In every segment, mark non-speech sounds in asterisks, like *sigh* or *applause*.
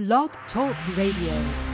Blog Talk Radio.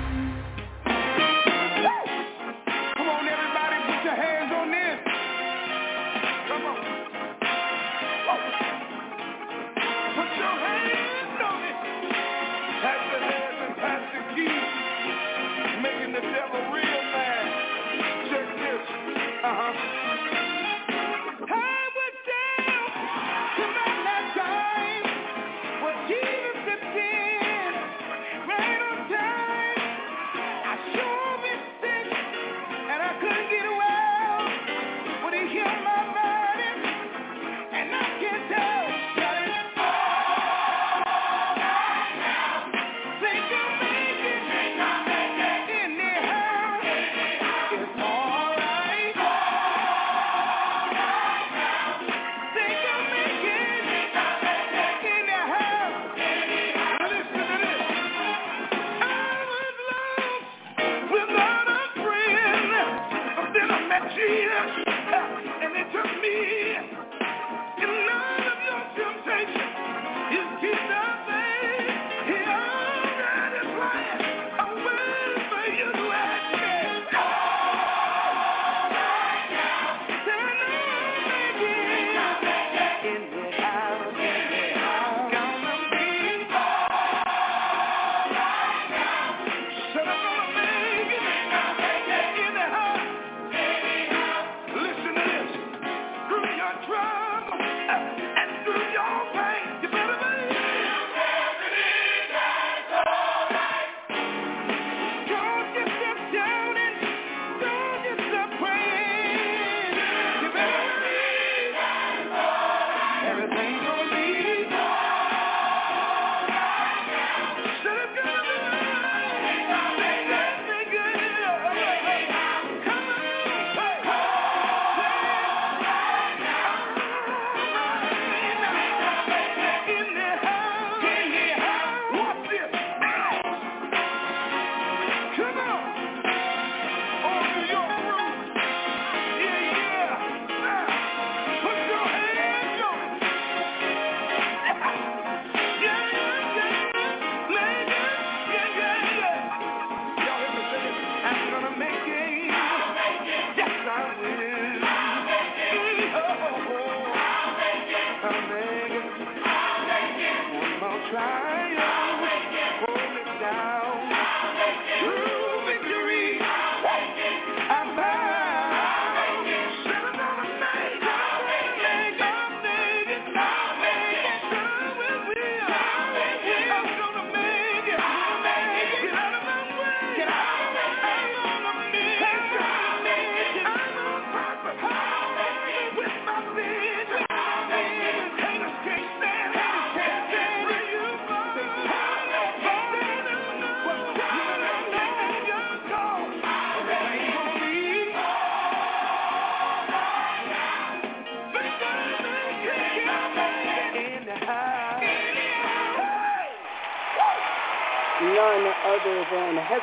And it took me.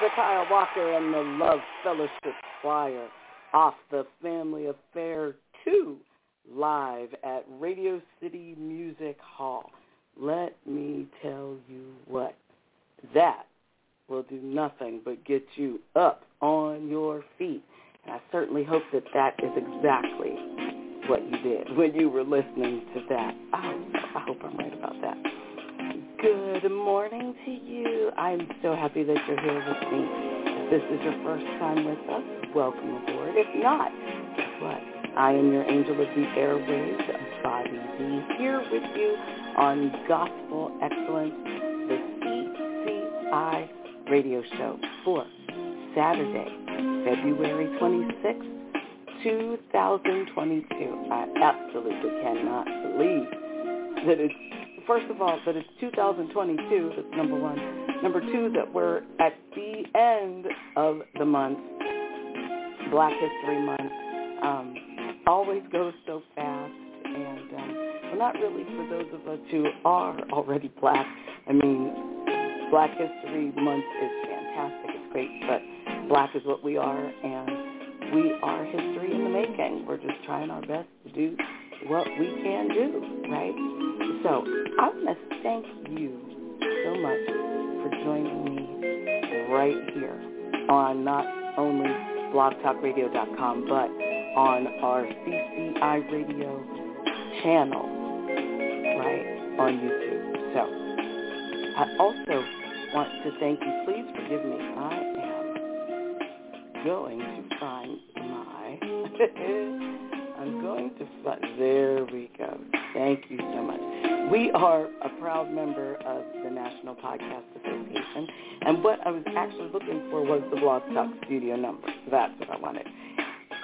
Hezekiah Walker and the Love Fellowship Choir off the Family Affair 2 live at Radio City Music Hall. Let me tell you what, that will do nothing but get you up on your feet. And I certainly hope that that is exactly what you did when you were listening to that. Oh, I hope I'm right about that. Good morning to you. I'm so happy that you're here with me. If this is your first time with us, welcome aboard. If not, guess what? I am your angel of the airwaves, Bobby B, here with you on Gospel Excellence, the CCI radio show for Saturday, February 26th, 2022. I absolutely cannot believe that it's first of all, that it's 2022, that's number one. Number two, that we're at the end of the month, Black History Month. Um, always goes so fast, and um, well, not really for those of us who are already black. I mean, Black History Month is fantastic, it's great, but black is what we are, and we are history in the making. We're just trying our best to do what we can do, right? So I want to thank you so much for joining me right here on not only blogtalkradio.com, but on our CCI radio channel, right, on YouTube. So I also want to thank you. Please forgive me. I am going to find my... *laughs* I'm going to find... There we go. Thank you so much. We are a proud member of the National Podcast Association, and what I was actually looking for was the Blog Talk studio number. That's what I wanted.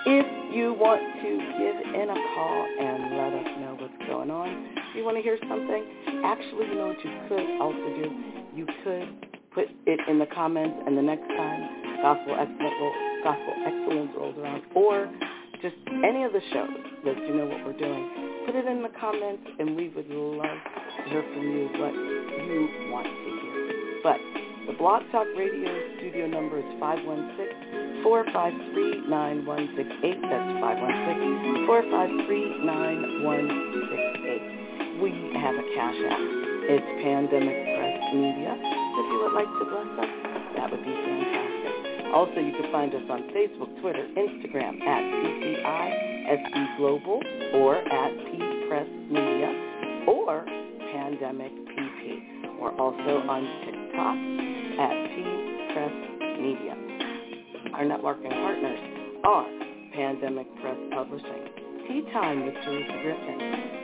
If you want to give in a call and let us know what's going on, if you want to hear something, actually, you know what you could also do? You could put it in the comments, and the next time Gospel Excellence, Gospel Excellence rolls around, or just any of the shows that you know what we're doing, put it in the comments, and we would love to hear from you what you want to hear. But the Blog Talk Radio studio number is 516-453-9168. That's 516-453-9168. We have a cash app. It's Pandemic Press Media. If you would like to bless us, that would be fantastic. Also, you can find us on Facebook, Twitter, Instagram at CCI Global or at P Press Media or Pandemic PP. We're also on TikTok at P Press Media. Our networking partners are Pandemic Press Publishing, Tea Time with Teresa Griffin,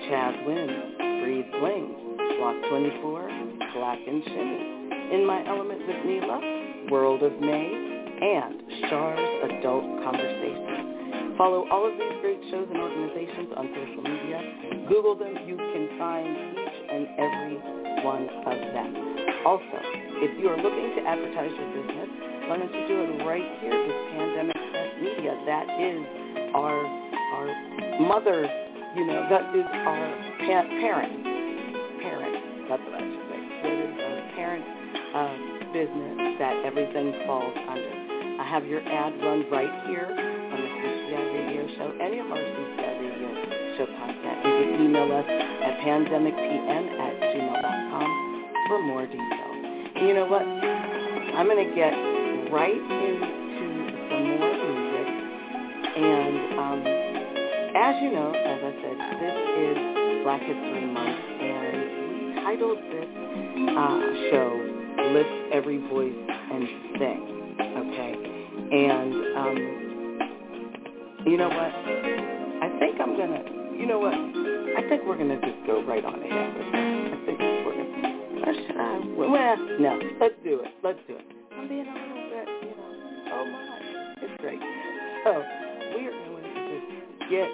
Chad Wynn, Breathe Bling, Block 24, Black and Shimmy, In My Element with Neela, World of May, and Shar's Adult Conversations. Follow all of these great shows and organizations on social media. Google them. You can find each and every one of them. Also, if you are looking to advertise your business, why don't you do it right here with Pandemic Press Media? That is our our mother, you know, that is our pa- parent. Parent, that's what I should say. That is our parent uh, business that everything falls under. I have your ad run right here on the CCI Radio Show, any of our CCI Radio Show content. You can email us at pandemicpn at gmail.com for more details. And you know what? I'm going to get right into some more music. And um, as you know, as I said, this is Black History Month, and we titled this uh, show "Lift Every Voice and Sing." And um, you know what? I think I'm gonna. You know what? I think we're gonna just go right on ahead with it. I think we're gonna. Or should I? Well, no. Let's do it. Let's do it. I'm being a little bit, you know. Oh my, it's great. So we are going to just get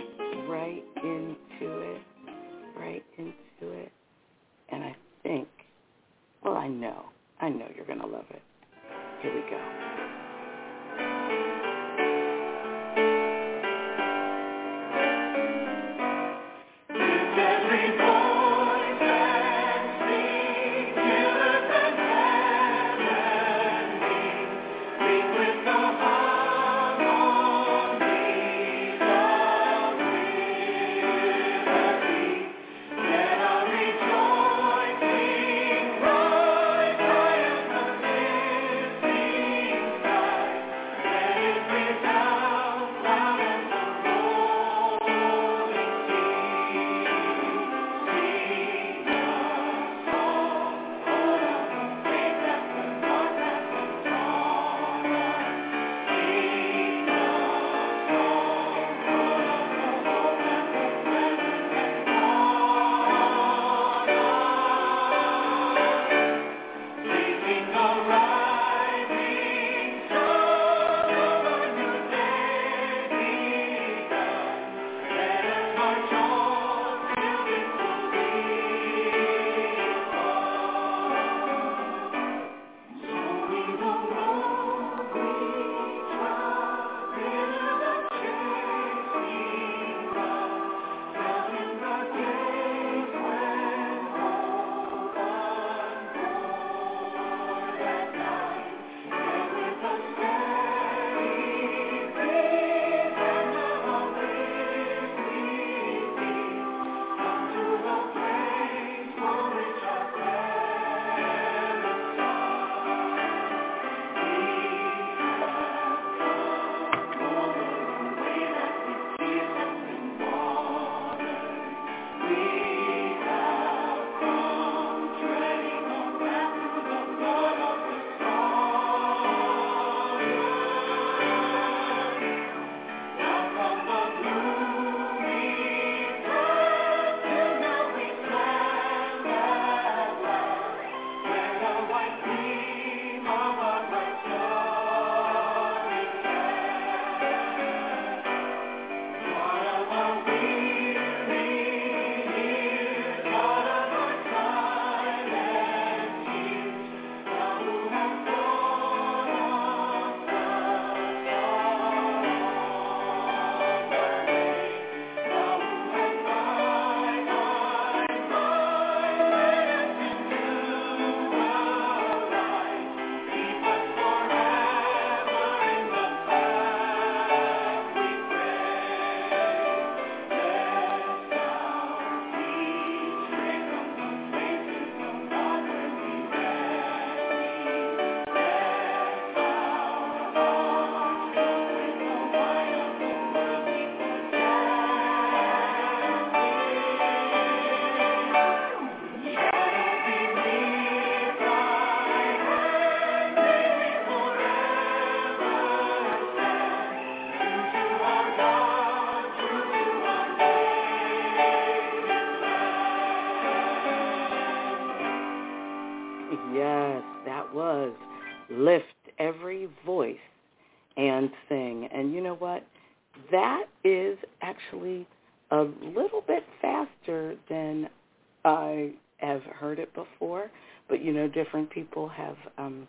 have, um,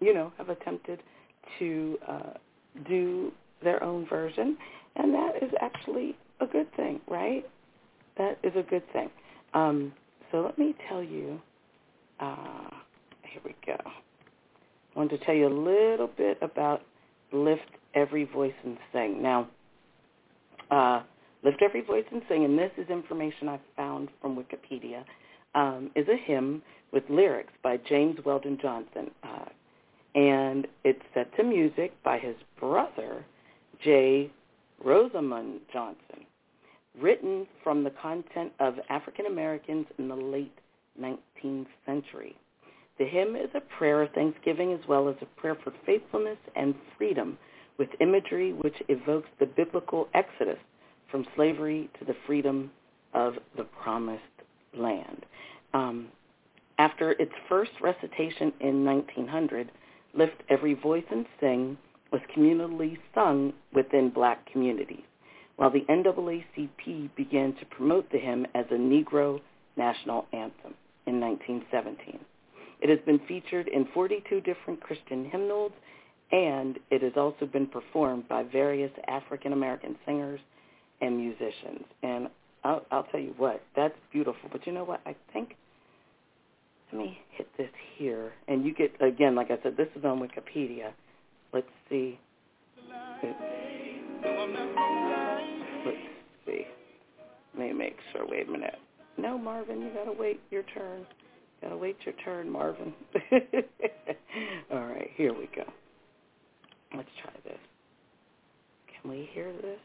you know, have attempted to uh, do their own version, and that is actually a good thing, right? That is a good thing. Um, so let me tell you. Uh, here we go. I wanted to tell you a little bit about Lift Every Voice and Sing. Now, uh, Lift Every Voice and Sing, and this is information I found from Wikipedia, um, is a hymn with lyrics by James Weldon Johnson. Uh, and it's set to music by his brother, J. Rosamond Johnson, written from the content of African Americans in the late 19th century. The hymn is a prayer of thanksgiving as well as a prayer for faithfulness and freedom with imagery which evokes the biblical exodus from slavery to the freedom of the promised land. Um, after its first recitation in 1900, Lift Every Voice and Sing was communally sung within black communities, while the NAACP began to promote the hymn as a Negro national anthem in 1917. It has been featured in 42 different Christian hymnals, and it has also been performed by various African American singers and musicians. And I'll, I'll tell you what, that's beautiful. But you know what? I think let me hit this here, and you get again, like I said, this is on Wikipedia. Let's see. Let's see. Let me make sure. Wait a minute. No, Marvin, you gotta wait your turn. Gotta wait your turn, Marvin. *laughs* All right, here we go. Let's try this. Can we hear this?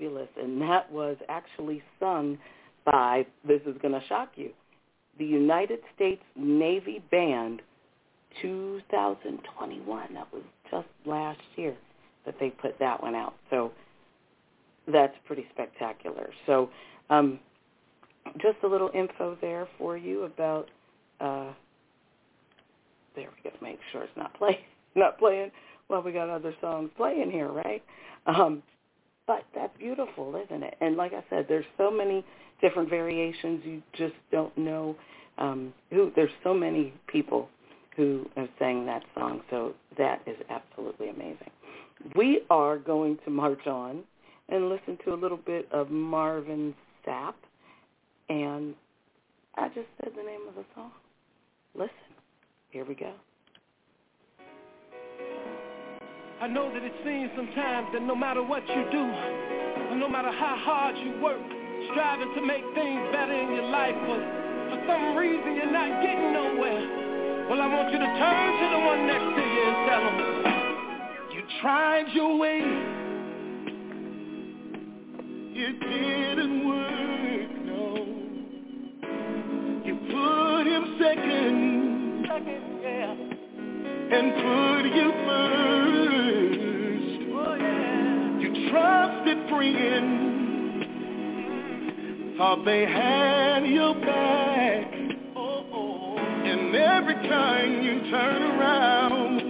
Fabulous, and that was actually sung by, this is going to shock you, the United States Navy Band 2021. That was just last year that they put that one out. So that's pretty spectacular. So um, just a little info there for you about. Uh, there we go. Make sure it's not playing. *laughs* Not playing. Well, we got other songs playing here, right? Um, but that's beautiful, isn't it? And like I said, there's so many different variations. You just don't know um, who. There's so many people who have sang that song. So that is absolutely amazing. We are going to march on and listen to a little bit of Marvin Sapp. And I just said the name of the song. Listen. Here we go. I know that it seems sometimes that no matter what you do, no matter how hard you work, striving to make things better in your life, but for some reason you're not getting nowhere. Well, I want you to turn to the one next to you and tell them, you tried your way. It didn't work, no. You put him second, second, yeah, and put you first. Trusted friends, thought they had your back. Oh, oh. And every time you turn around,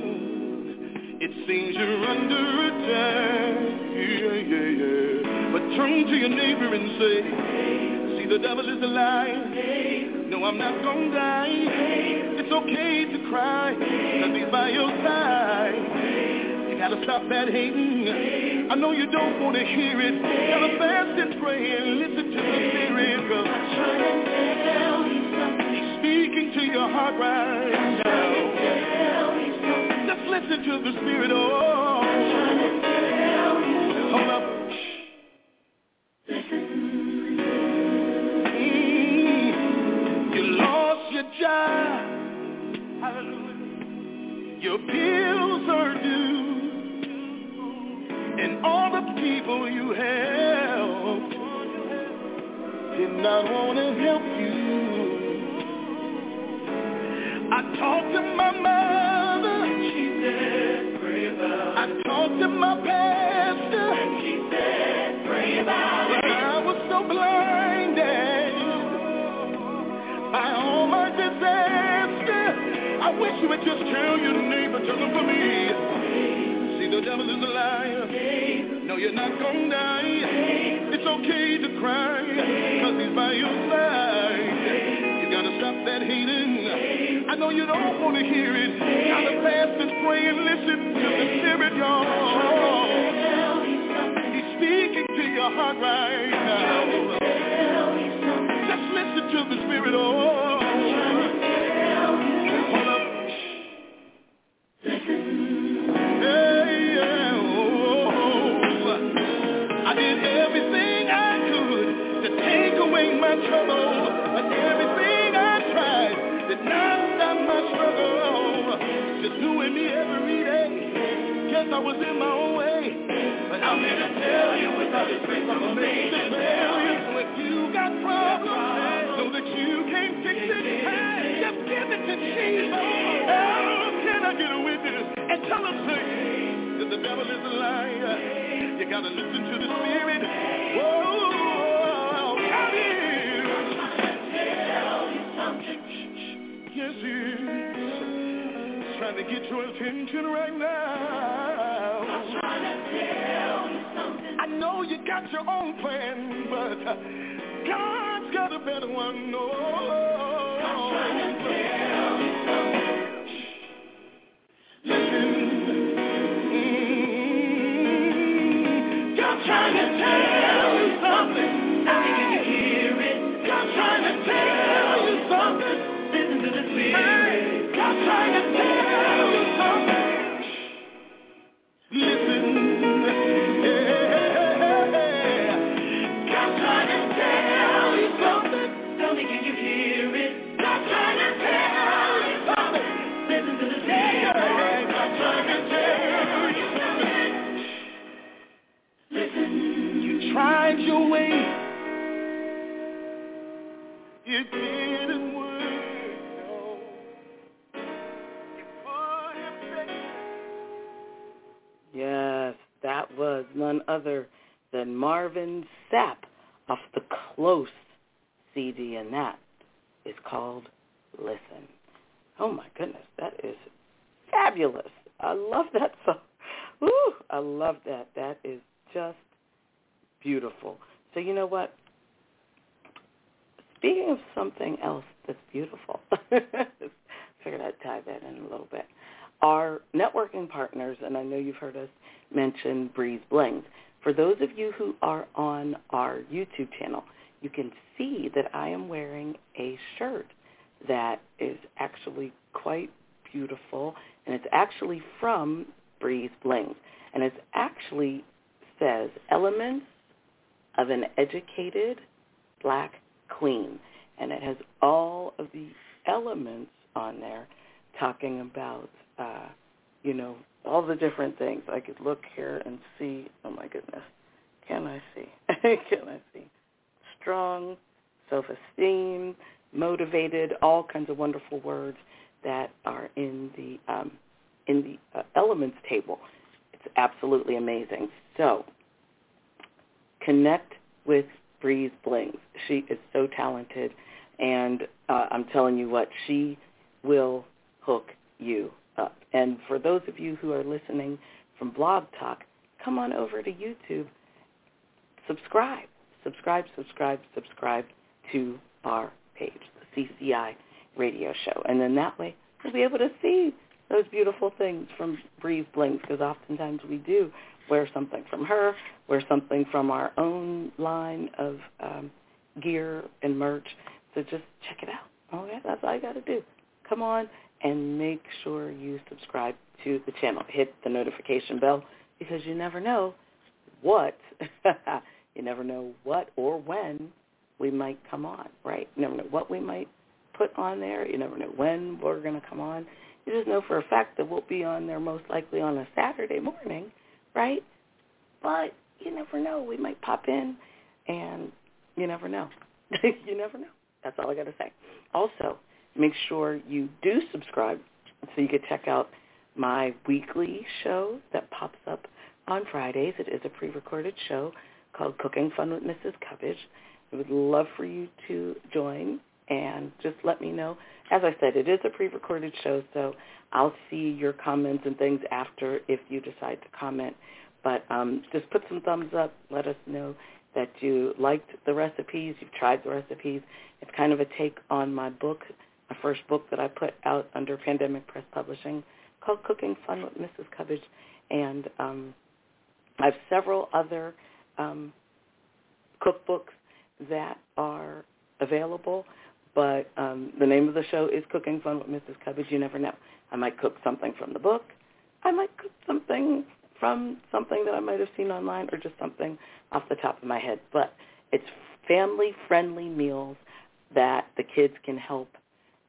it seems you're under attack. Yeah, yeah, yeah. But turn to your neighbor and say, see the devil is a lie. No, I'm not gonna die. It's okay to cry, cause he's by your side. Gotta stop that hating. I know you don't wanna hear it. Gotta fast and pray and listen to the spirit. He's speaking to your heart right now. Just listen to the spirit. Oh, just tell your neighbor, tell them for me. See, the devil is a liar. No, you're not gonna die. It's okay to cry, cause he's by your side. You gotta stop that hating. I know you don't wanna hear it. Gotta fast and pray listen to the spirit, y'all. He's speaking to your heart right now. Just listen to the spirit, oh. Was in my own way, but I'm here to tell you without His grace I'm amazing. Tell you if you got problems, know that you can't fix it. Hey, just give it to Jesus. Oh, can I get a witness and tell him say that the devil is a liar? You gotta listen to the Spirit. Whoa. Yes, he is. Trying to get your attention right now. I know you got your own plan, but uh, God's got a better one. Oh. Listen. Mm, God trying other than Marvin Sapp off the Close CD, and that is called Listen. Oh my goodness, that is fabulous. I love that *laughs* song. Woo, I love that. That is just beautiful. So you know what? Speaking of something else that's beautiful, *laughs* figured I'd tie that in a little bit. Our networking partners, and I know you've heard us mention Breeze Blings. For those of you who are on our YouTube channel, you can see that I am wearing a shirt that is actually quite beautiful, and it's actually from Breeze Blings, and it actually says elements of an educated black queen, and it has all of the elements on there talking about, uh, you know, all the different things. I could look here and see. Oh my goodness, can I see? *laughs* can I see? Strong, self-esteem, motivated, all kinds of wonderful words that are in the um, in the uh, elements table. It's absolutely amazing. So connect with Breeze Blings. She is so talented, and uh, I'm telling you what, she will hook you. And for those of you who are listening from Blog Talk, come on over to YouTube, subscribe, subscribe, subscribe, subscribe to our page, the CCI radio show. And then that way you'll be able to see those beautiful things from Breeze Blings because oftentimes we do wear something from her, wear something from our own line of um, gear and merch. So just check it out. Okay, that's all you got to do. Come on and make sure you subscribe to the channel. Hit the notification bell because you never know what, *laughs* you never know what or when we might come on, right? You never know what we might put on there. You never know when we're going to come on. You just know for a fact that we'll be on there most likely on a Saturday morning, right? But you never know. We might pop in and you never know. *laughs* you never know. That's all I got to say. Also, make sure you do subscribe so you can check out my weekly show that pops up on Fridays. It is a pre-recorded show called Cooking Fun with Mrs. Cubbage. I would love for you to join and just let me know. As I said, it is a pre-recorded show, so I'll see your comments and things after if you decide to comment. But um, just put some thumbs up. Let us know that you liked the recipes, you've tried the recipes. It's kind of a take on my book, my first book that I put out under Pandemic Press Publishing called Cooking Fun with Mrs. Cubbage. And um, I have several other um, cookbooks that are available, but um, the name of the show is Cooking Fun with Mrs. Cubbage. You never know. I might cook something from the book. I might cook something from something that I might have seen online or just something off the top of my head. But it's family-friendly meals that the kids can help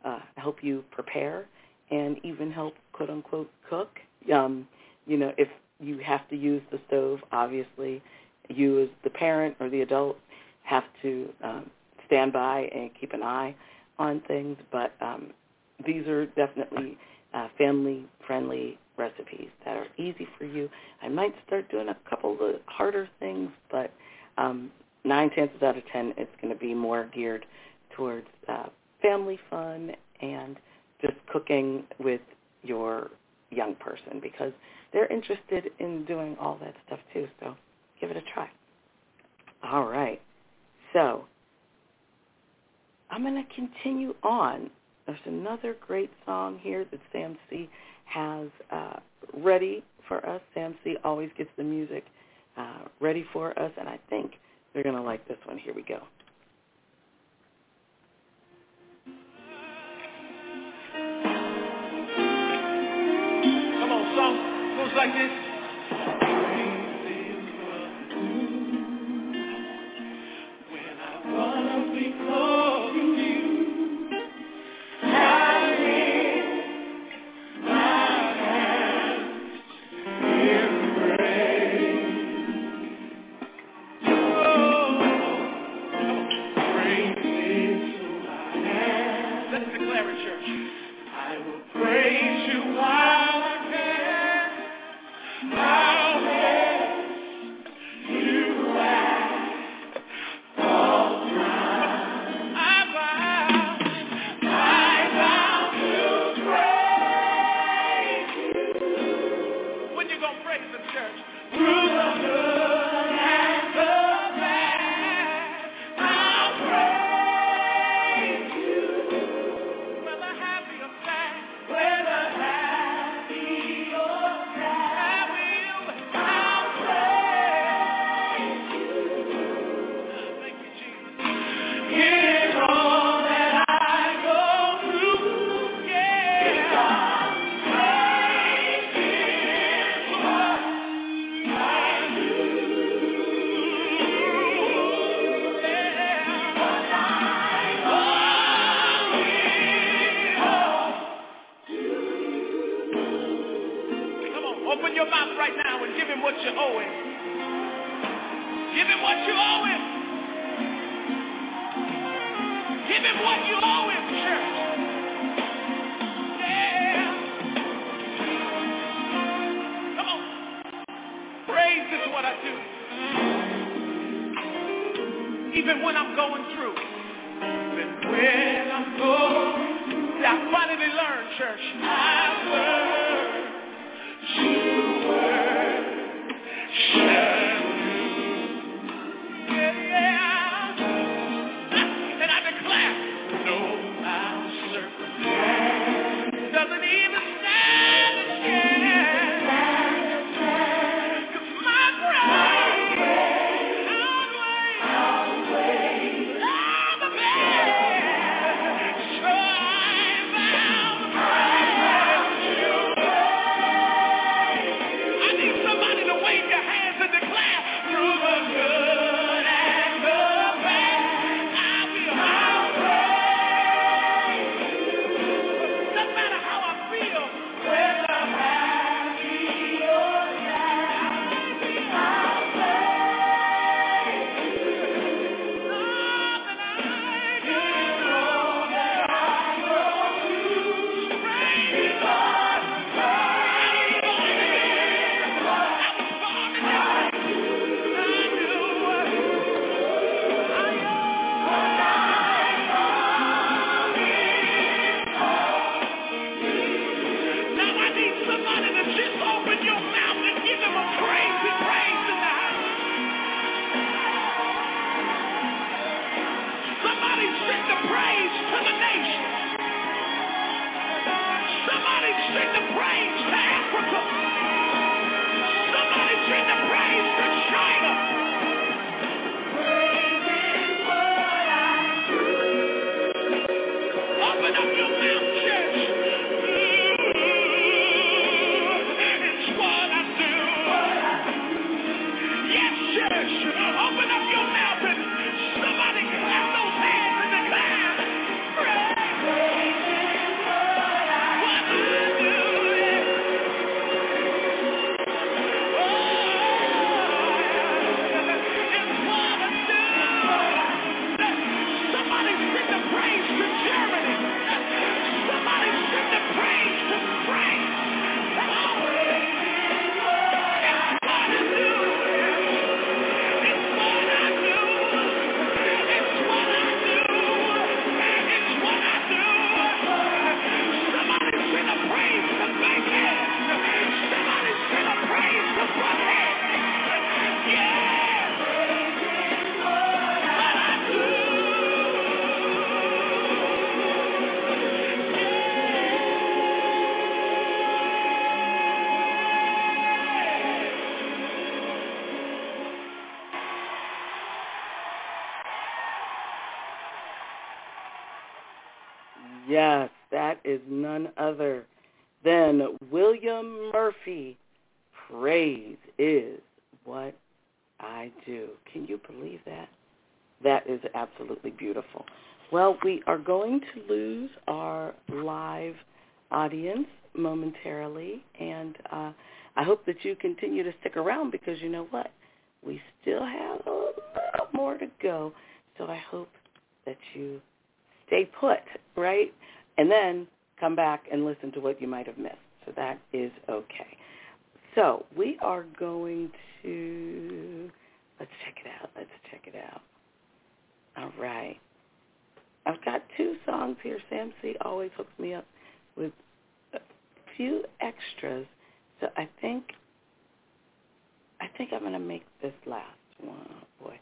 uh, help you prepare and even help quote unquote cook. Um, you know, if you have to use the stove, obviously, you as the parent or the adult have to um, stand by and keep an eye on things. But um, these are definitely uh, family-friendly recipes that are easy for you. I might start doing a couple of harder things, but um, nine chances out of ten, it's going to be more geared towards uh, family fun and just cooking with your young person because they're interested in doing all that stuff too. So give it a try. All right. So I'm going to continue on. There's another great song here that Sam C has uh, ready for us. Sam C always gets the music uh, ready for us, and I think you're going to like this one. Here we go. Like this. Yes, going to lose our live audience momentarily, and uh, I hope that you continue to stick around because you know what? We still have a little more to go. So I hope that you stay put, right? And then come back and listen to what you might have missed. So that is okay. So we are going to, let's check it out. Let's check it out. All right. I've got two songs here. Sam C always hooks me up with a few extras. So I think I think I'm going to make this last one. Oh, boy.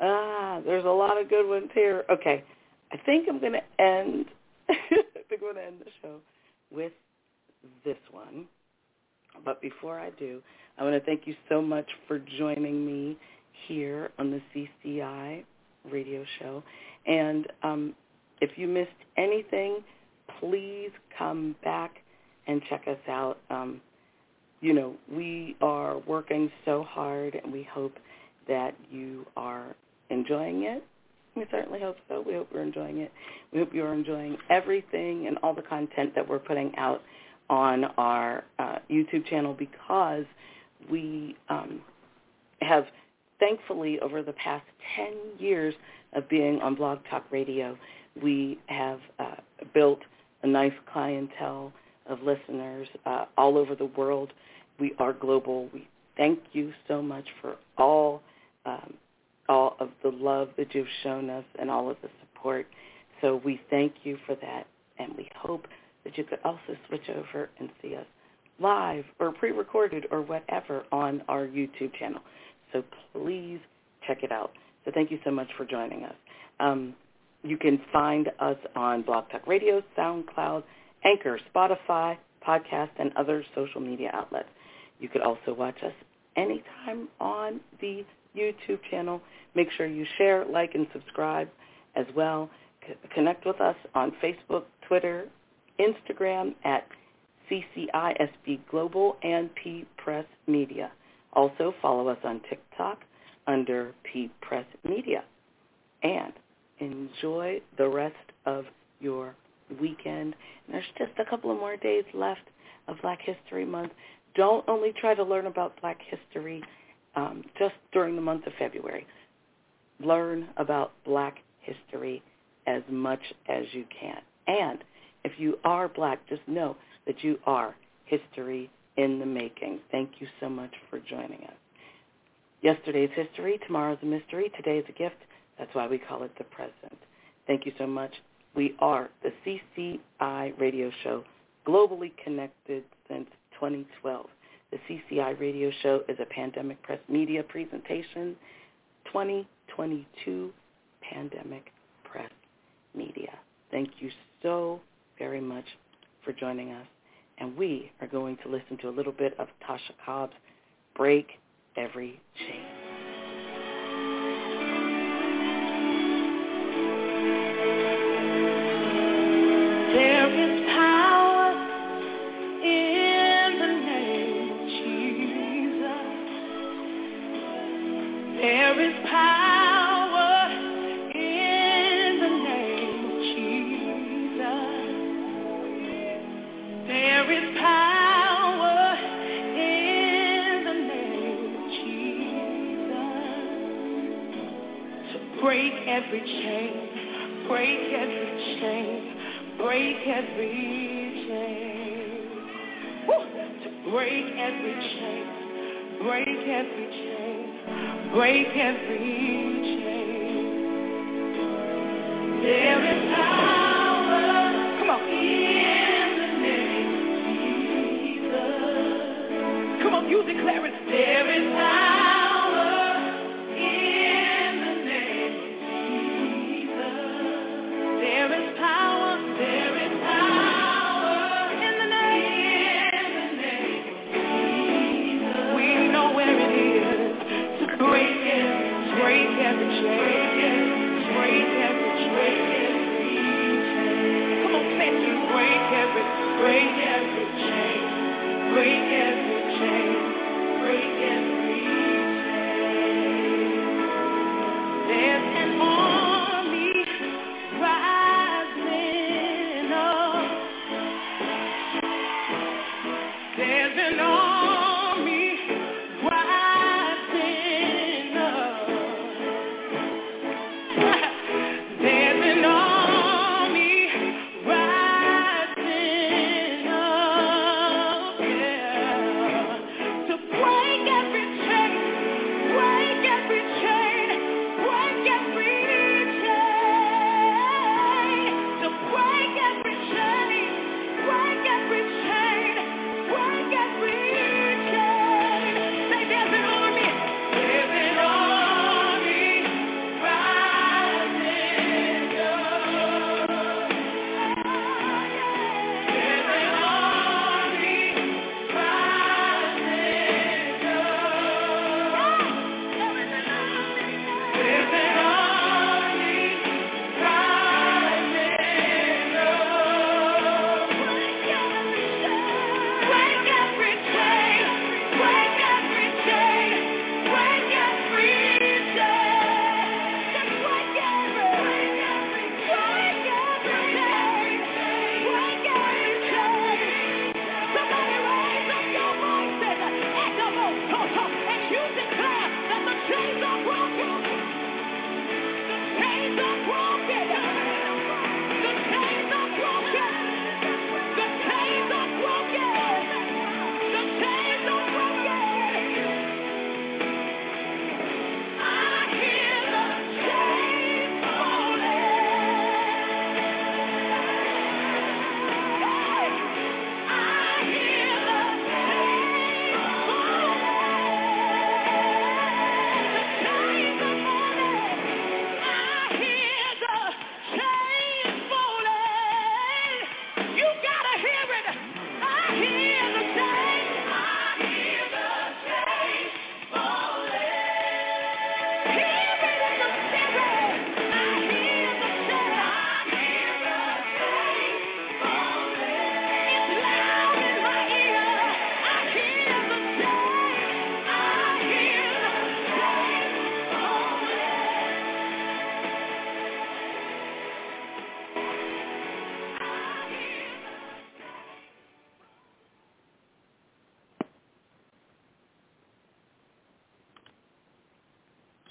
Ah, there's a lot of good ones here. Okay. I think I'm to end *laughs* I think I'm going to end the show with this one. But before I do, I want to thank you so much for joining me here on the CCI radio show. And um, if you missed anything, please come back and check us out. Um, you know, we are working so hard, and we hope that you are enjoying it. We certainly hope so. We hope you're enjoying it. We hope you're enjoying everything and all the content that we're putting out on our uh, YouTube channel because we um, have, thankfully, over the past 10 years of being on Blog Talk Radio, we have uh, built a nice clientele of listeners uh, all over the world. We are global. We thank you so much for all um, all of the love that you've shown us and all of the support. So we thank you for that, and we hope that you could also switch over and see us live or pre-recorded or whatever on our YouTube channel. So please check it out. So thank you so much for joining us. Um, you can find us on Blog Talk Radio, SoundCloud, Anchor, Spotify, podcast, and other social media outlets. You could also watch us anytime on the YouTube channel. Make sure you share, like, and subscribe as well. C- connect with us on Facebook, Twitter, Instagram at CCISB Global and P Press Media. Also follow us on TikTok under P Press Media. And enjoy the rest of your weekend. There's just a couple of more days left of Black History Month. Don't only try to learn about Black history um, just during the month of February. Learn about Black history as much as you can. And if you are Black, just know that you are history in the making. Thank you so much for joining us. Yesterday's history, tomorrow's a mystery, today's a gift. That's why we call it the present. Thank you so much. We are the CCI radio show, globally connected since 2012. The CCI radio show is a pandemic press media presentation, 2022 pandemic press media. Thank you so very much for joining us. And we are going to listen to a little bit of Tasha Cobbs' Break Every Chain. Every chain, break every chain, break every chain. Woo! To break every chain, break every chain, break every chain. There is power. Come on. In the name of Jesus. Come on, you declare it. There is power.